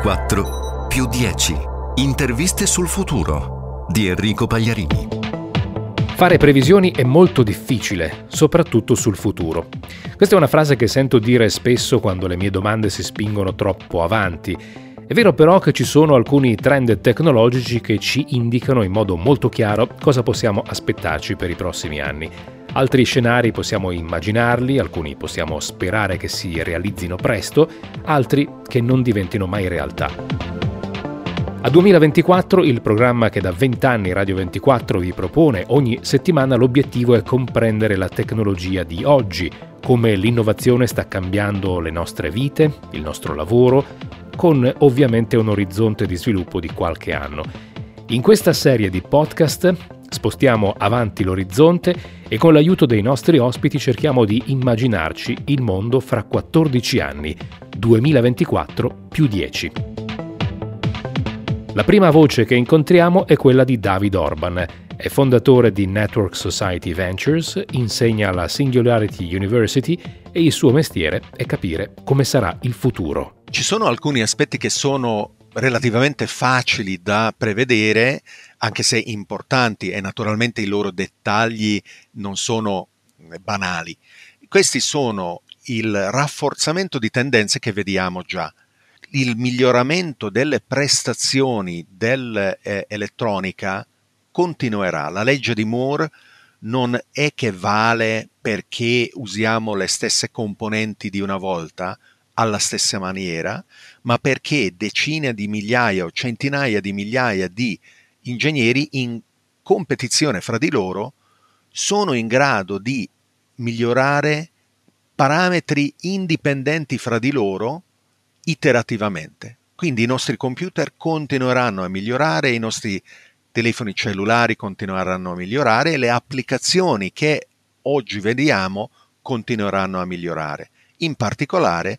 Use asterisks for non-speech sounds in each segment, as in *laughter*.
2024 più 10. Interviste sul futuro di Enrico Pagliarini. Fare previsioni è molto difficile, soprattutto sul futuro. Questa è una frase che sento dire spesso quando le mie domande si spingono troppo avanti. È vero però che ci sono alcuni trend tecnologici che ci indicano in modo molto chiaro cosa possiamo aspettarci per i prossimi anni. Altri scenari possiamo immaginarli, alcuni possiamo sperare che si realizzino presto, altri che non diventino mai realtà. A 2024 il programma che da 20 anni Radio 24 vi propone ogni settimana l'obiettivo è comprendere la tecnologia di oggi, come l'innovazione sta cambiando le nostre vite, il nostro lavoro, con ovviamente un orizzonte di sviluppo di qualche anno. In questa serie di podcast spostiamo avanti l'orizzonte e con l'aiuto dei nostri ospiti cerchiamo di immaginarci il mondo fra 14 anni, 2024 più 10. La prima voce che incontriamo è quella di David Orban. È fondatore di Network Society Ventures, insegna alla Singularity University e il suo mestiere è capire come sarà il futuro. Ci sono alcuni aspetti che sono relativamente facili da prevedere, anche se importanti e naturalmente i loro dettagli non sono eh, banali. Questi sono il rafforzamento di tendenze che vediamo già, il miglioramento delle prestazioni dell'elettronica continuerà. La legge di Moore non è che vale perché usiamo le stesse componenti di una volta alla stessa maniera, ma perché decine di migliaia o centinaia di migliaia di ingegneri in competizione fra di loro sono in grado di migliorare parametri indipendenti fra di loro iterativamente. Quindi i nostri computer continueranno a migliorare, i nostri telefoni cellulari continueranno a migliorare e le applicazioni che oggi vediamo continueranno a migliorare. In particolare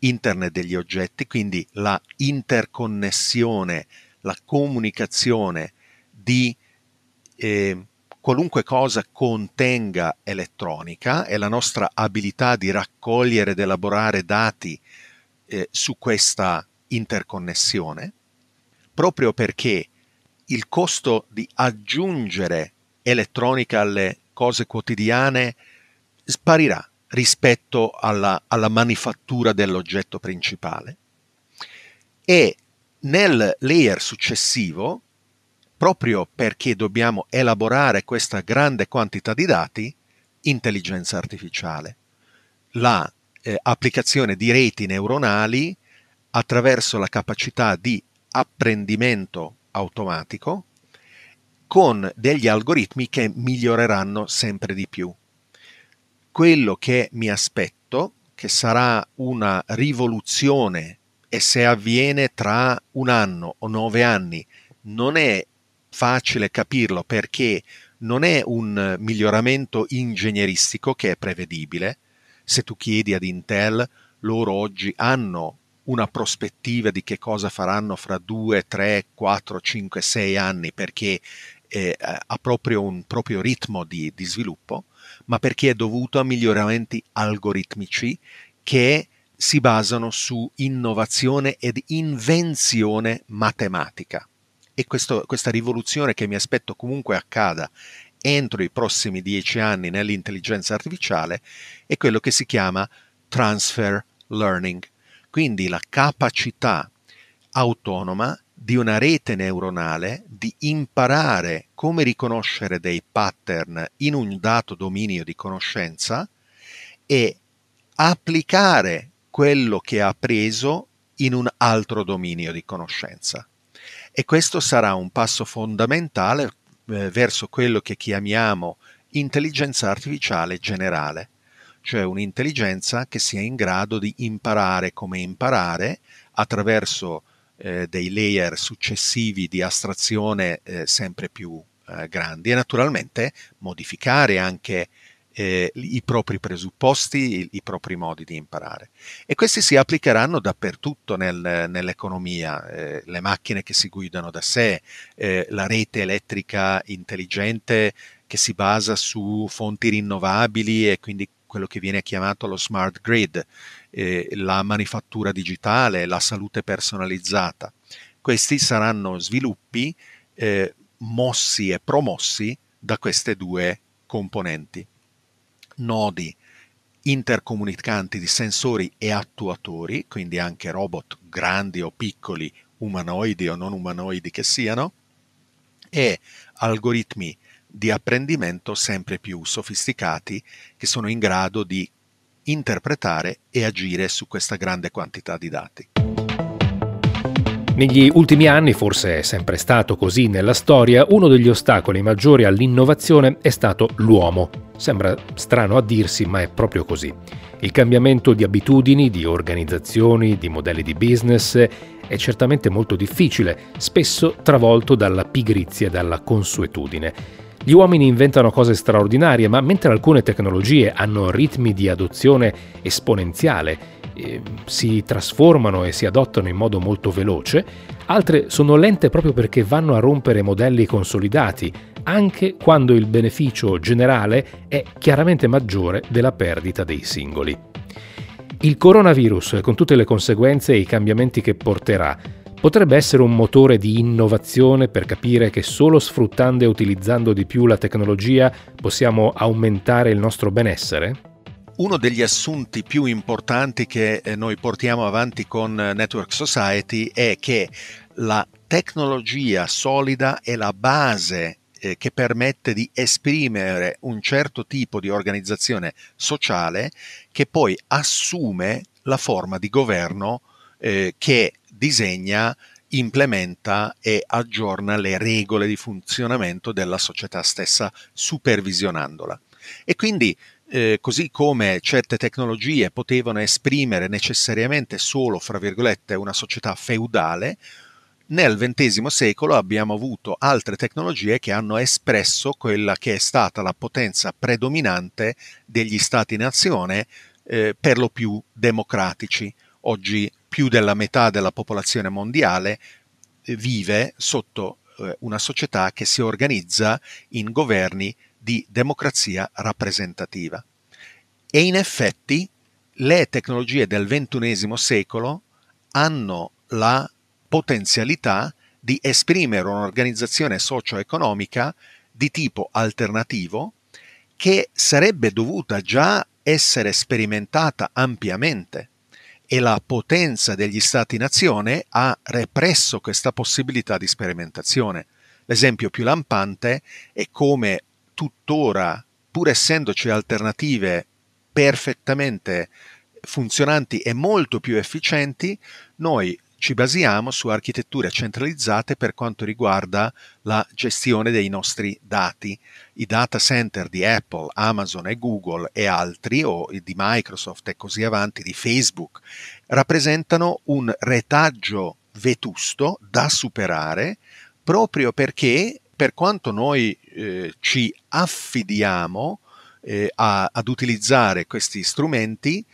Internet degli oggetti, quindi la interconnessione, la comunicazione di eh, qualunque cosa contenga elettronica e la nostra abilità di raccogliere ed elaborare dati eh, su questa interconnessione, proprio perché il costo di aggiungere elettronica alle cose quotidiane sparirà rispetto alla, alla manifattura dell'oggetto principale. E nel layer successivo, proprio perché dobbiamo elaborare questa grande quantità di dati, intelligenza artificiale, la eh, applicazione di reti neuronali attraverso la capacità di apprendimento automatico con degli algoritmi che miglioreranno sempre di più quello che mi aspetto, che sarà una rivoluzione e se avviene tra un anno o nove anni, non è facile capirlo perché non è un miglioramento ingegneristico che è prevedibile. Se tu chiedi ad Intel, loro oggi hanno una prospettiva di che cosa faranno fra 2, 3, 4, 5, 6 anni perché eh, ha proprio un proprio ritmo di, di sviluppo ma perché è dovuto a miglioramenti algoritmici che si basano su innovazione ed invenzione matematica. E questo, questa rivoluzione che mi aspetto comunque accada entro i prossimi dieci anni nell'intelligenza artificiale è quello che si chiama transfer learning, quindi la capacità autonoma di una rete neuronale di imparare come riconoscere dei pattern in un dato dominio di conoscenza e applicare quello che ha preso in un altro dominio di conoscenza. E questo sarà un passo fondamentale eh, verso quello che chiamiamo intelligenza artificiale generale, cioè un'intelligenza che sia in grado di imparare come imparare attraverso eh, dei layer successivi di astrazione eh, sempre più eh, grandi e naturalmente modificare anche eh, i propri presupposti, i, i, propri modi di imparare. E questi si applicheranno dappertutto nel, nell'economia, eh, le macchine che si guidano da sé, eh, la rete elettrica intelligente che si basa su fonti rinnovabili e quindi quello che viene chiamato lo smart grid, eh, la manifattura digitale, la salute personalizzata. Questi saranno sviluppi eh, mossi e promossi da queste due componenti. Nodi intercomunicanti di sensori e attuatori, quindi anche robot grandi o piccoli, umanoidi o non umanoidi che siano, e algoritmi di apprendimento sempre più sofisticati che sono in grado di interpretare e agire su questa grande quantità di dati. Negli ultimi anni, forse è sempre stato così nella storia, uno degli ostacoli maggiori all'innovazione è stato l'uomo. Sembra strano a dirsi, ma è proprio così. Il cambiamento di abitudini, di organizzazioni, di modelli di business è certamente molto difficile, spesso travolto dalla pigrizia e dalla consuetudine. Gli uomini inventano cose straordinarie, ma mentre alcune tecnologie hanno ritmi di adozione esponenziale, eh, si trasformano e si adottano in modo molto veloce, altre sono lente proprio perché vanno a rompere modelli consolidati, anche quando il beneficio generale è chiaramente maggiore della perdita dei singoli. Il coronavirus, con tutte le conseguenze e i cambiamenti che porterà, potrebbe essere un motore di innovazione per capire che solo sfruttando e utilizzando di più la tecnologia possiamo aumentare il nostro benessere? Uno degli assunti più importanti che eh, noi portiamo avanti con eh, Network Society è che la tecnologia solida è la base eh, che permette di esprimere un certo tipo di organizzazione sociale che poi assume la forma di governo che disegna, implementa e aggiorna le regole di funzionamento della società stessa, supervisionandola. E quindi eh, così come certe tecnologie potevano esprimere necessariamente solo, fra virgolette, una società feudale, nel XX secolo abbiamo avuto altre tecnologie che hanno espresso quella che è stata la potenza predominante degli stati-nazione, eh, per lo più democratici. Oggi più della metà della popolazione mondiale eh, vive sotto eh, una società che si organizza in governi di democrazia rappresentativa. E in effetti le tecnologie del XXI secolo hanno la potenzialità di esprimere un'organizzazione socio-economica di tipo alternativo che sarebbe dovuta già essere sperimentata ampiamente e la potenza degli stati-nazione ha represso questa possibilità di sperimentazione. L'esempio più lampante è come tuttora, pur essendoci alternative perfettamente funzionanti e molto più efficienti, noi ci basiamo su architetture centralizzate per quanto riguarda la gestione dei nostri dati. I data center di Apple, Amazon e Google e altri, o di Microsoft e così avanti, di Facebook, rappresentano un retaggio vetusto da superare proprio perché per quanto noi eh, ci affidiamo eh, a, ad utilizzare questi strumenti,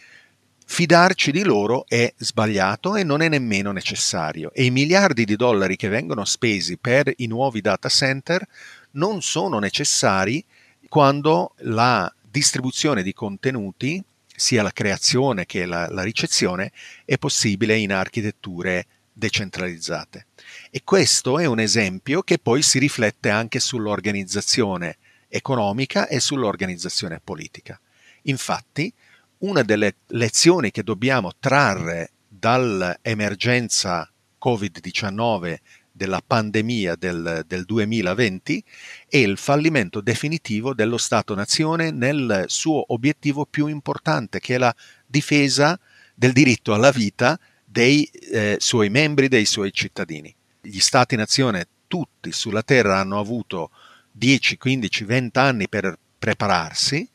fidarci di loro è sbagliato e non è nemmeno necessario. E i miliardi di dollari che vengono spesi per i nuovi data center non sono necessari quando la distribuzione di contenuti, sia la creazione che la, la ricezione, è possibile in architetture decentralizzate. E questo è un esempio che poi si riflette anche sull'organizzazione economica e sull'organizzazione politica. Infatti, una delle lezioni che dobbiamo trarre dall'emergenza Covid-19 della pandemia del, del, 2020 è il fallimento definitivo dello Stato-nazione nel suo obiettivo più importante, che è la difesa del diritto alla vita dei eh, suoi membri, dei suoi cittadini. Gli stati-nazione tutti sulla Terra hanno avuto 10, 15, 20 anni per prepararsi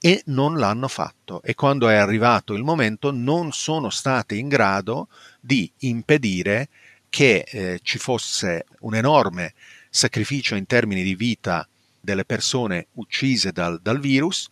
e non l'hanno fatto. E quando è arrivato il momento non sono stati in grado di impedire che eh, ci fosse un enorme sacrificio in termini di vita delle persone uccise dal, dal virus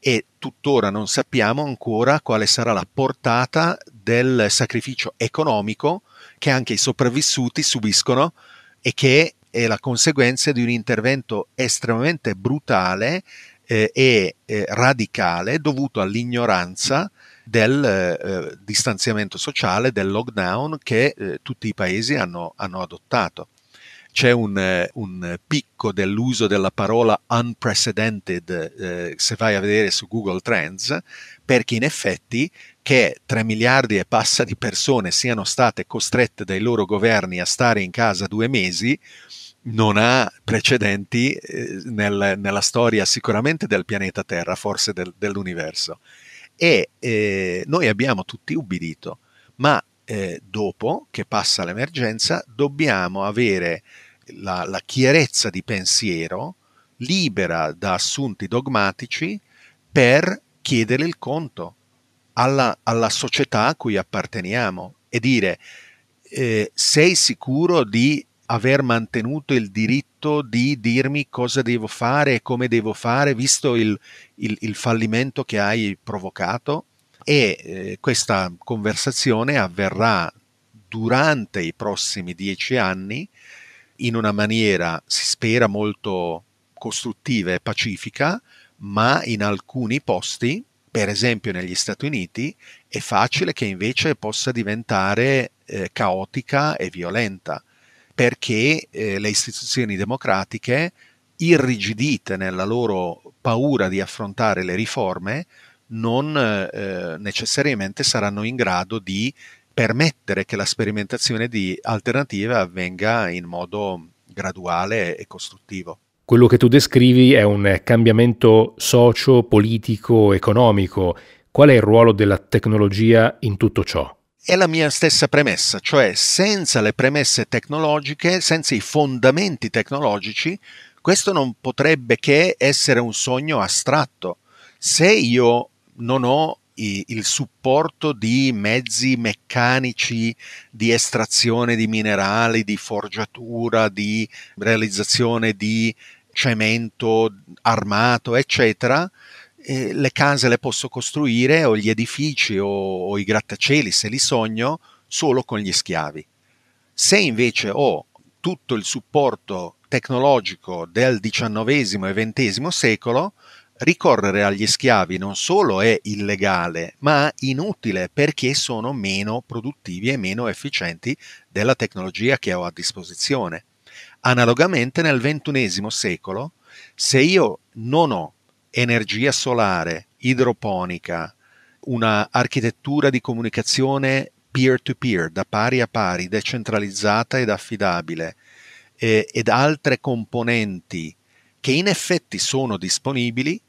e tuttora non sappiamo ancora quale sarà la portata del sacrificio economico che anche i sopravvissuti subiscono e che è la conseguenza di un intervento estremamente brutale eh, e eh, radicale dovuto all'ignoranza del eh, distanziamento sociale, del lockdown che eh, tutti i paesi hanno, hanno adottato. C'è un, eh, un, picco dell'uso della parola unprecedented eh, se vai a vedere su Google Trends, perché in effetti che 3 miliardi e passa di persone siano state costrette dai loro governi a stare in casa due mesi non ha precedenti eh, nel, nella storia sicuramente del pianeta Terra, forse del, dell'universo. E eh, noi abbiamo tutti ubbidito, ma eh, dopo che passa l'emergenza dobbiamo avere la, la chiarezza di pensiero libera da assunti dogmatici per chiedere il conto alla, alla società a cui apparteniamo e dire eh, sei sicuro di aver mantenuto il diritto di dirmi cosa devo fare e come devo fare, visto il, il, il fallimento che hai provocato. E eh, questa conversazione avverrà durante i prossimi dieci anni in una maniera, si spera, molto costruttiva e pacifica, ma in alcuni posti, per esempio negli Stati Uniti, è facile che invece possa diventare eh, caotica e violenta perché eh, le istituzioni democratiche, irrigidite nella loro paura di affrontare le riforme, non eh, necessariamente saranno in grado di permettere che la sperimentazione di alternative avvenga in modo graduale e costruttivo. Quello che tu descrivi è un cambiamento socio, politico, economico. Qual è il ruolo della tecnologia in tutto ciò? è la mia stessa premessa, cioè senza le premesse tecnologiche, senza i fondamenti tecnologici, questo non potrebbe che essere un sogno astratto. Se io non ho il supporto di mezzi meccanici di estrazione di minerali, di forgiatura, di realizzazione di cemento armato, eccetera, eh, le case le posso costruire o gli edifici o, o i grattacieli, se li sogno, solo con gli schiavi. Se invece ho tutto il supporto tecnologico del XIX e XX secolo, ricorrere agli schiavi non solo è illegale, ma inutile perché sono meno produttivi e meno efficienti della tecnologia che ho a disposizione. Analogamente nel XXI secolo, se io non ho energia solare, idroponica, una architettura di comunicazione peer-to-peer, da pari a pari, decentralizzata ed affidabile, eh, ed altre componenti che in effetti sono disponibili,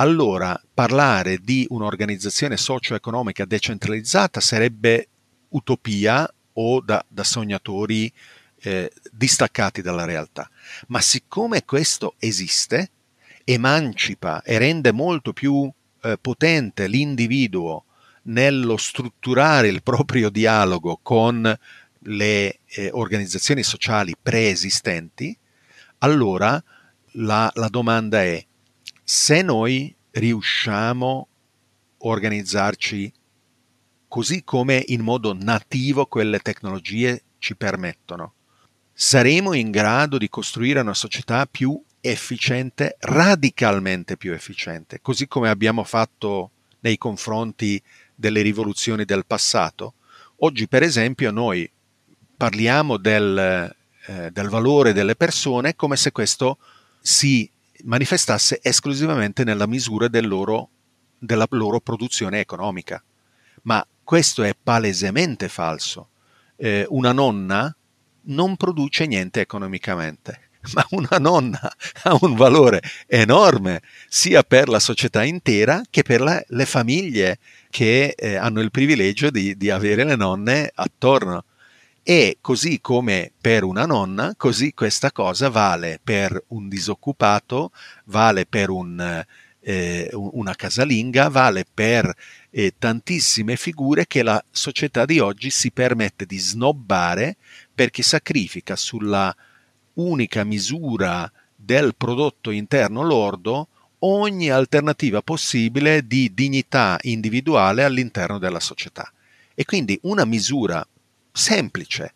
allora parlare di un'organizzazione socio-economica decentralizzata sarebbe utopia o da, da sognatori eh, distaccati dalla realtà. Ma siccome questo esiste, emancipa e rende molto più eh, potente l'individuo nello strutturare il proprio dialogo con le eh, organizzazioni sociali preesistenti, allora la, la domanda è se noi riusciamo a organizzarci così come in modo nativo quelle tecnologie ci permettono, saremo in grado di costruire una società più efficiente, radicalmente più efficiente, così come abbiamo fatto nei confronti delle rivoluzioni del passato. Oggi, per esempio, noi parliamo del, eh, del valore delle persone come se questo si manifestasse esclusivamente nella misura del loro, della loro produzione economica. Ma questo è palesemente falso. Eh, una nonna non produce niente economicamente *laughs* ma una nonna ha un valore enorme sia per la società intera che per la, le famiglie che eh, hanno il privilegio di, di avere le nonne attorno. E così come per una nonna, così questa cosa vale per un disoccupato, vale per un, eh, una casalinga, vale per eh, tantissime figure che la società di oggi si permette di snobbare perché sacrifica sulla unica misura del prodotto interno lordo ogni alternativa possibile di dignità individuale all'interno della società. E quindi una misura semplice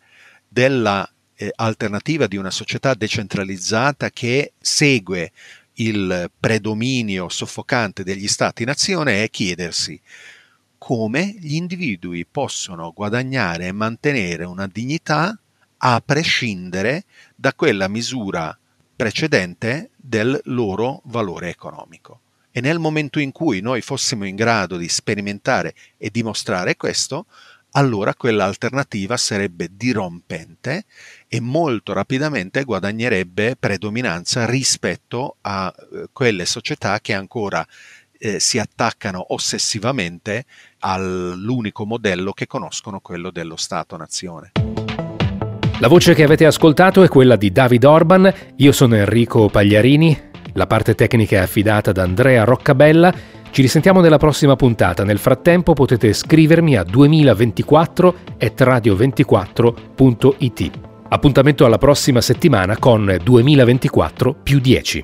dell'alternativa eh, di una società decentralizzata che segue il predominio soffocante degli stati-nazione è chiedersi come gli individui possono guadagnare e mantenere una dignità a prescindere da quella misura precedente del loro valore economico. E nel momento in cui noi fossimo in grado di sperimentare e dimostrare questo, allora quell'alternativa sarebbe dirompente e molto rapidamente guadagnerebbe predominanza rispetto a eh, quelle società che ancora eh, si attaccano ossessivamente all'unico modello che conoscono, quello dello Stato-nazione. La voce che avete ascoltato è quella di David Orban, io sono Enrico Pagliarini, la parte tecnica è affidata ad Andrea Roccabella. Ci risentiamo nella prossima puntata. Nel frattempo potete scrivermi a 2024.radio24.it. Appuntamento alla prossima settimana con 2024 più 10.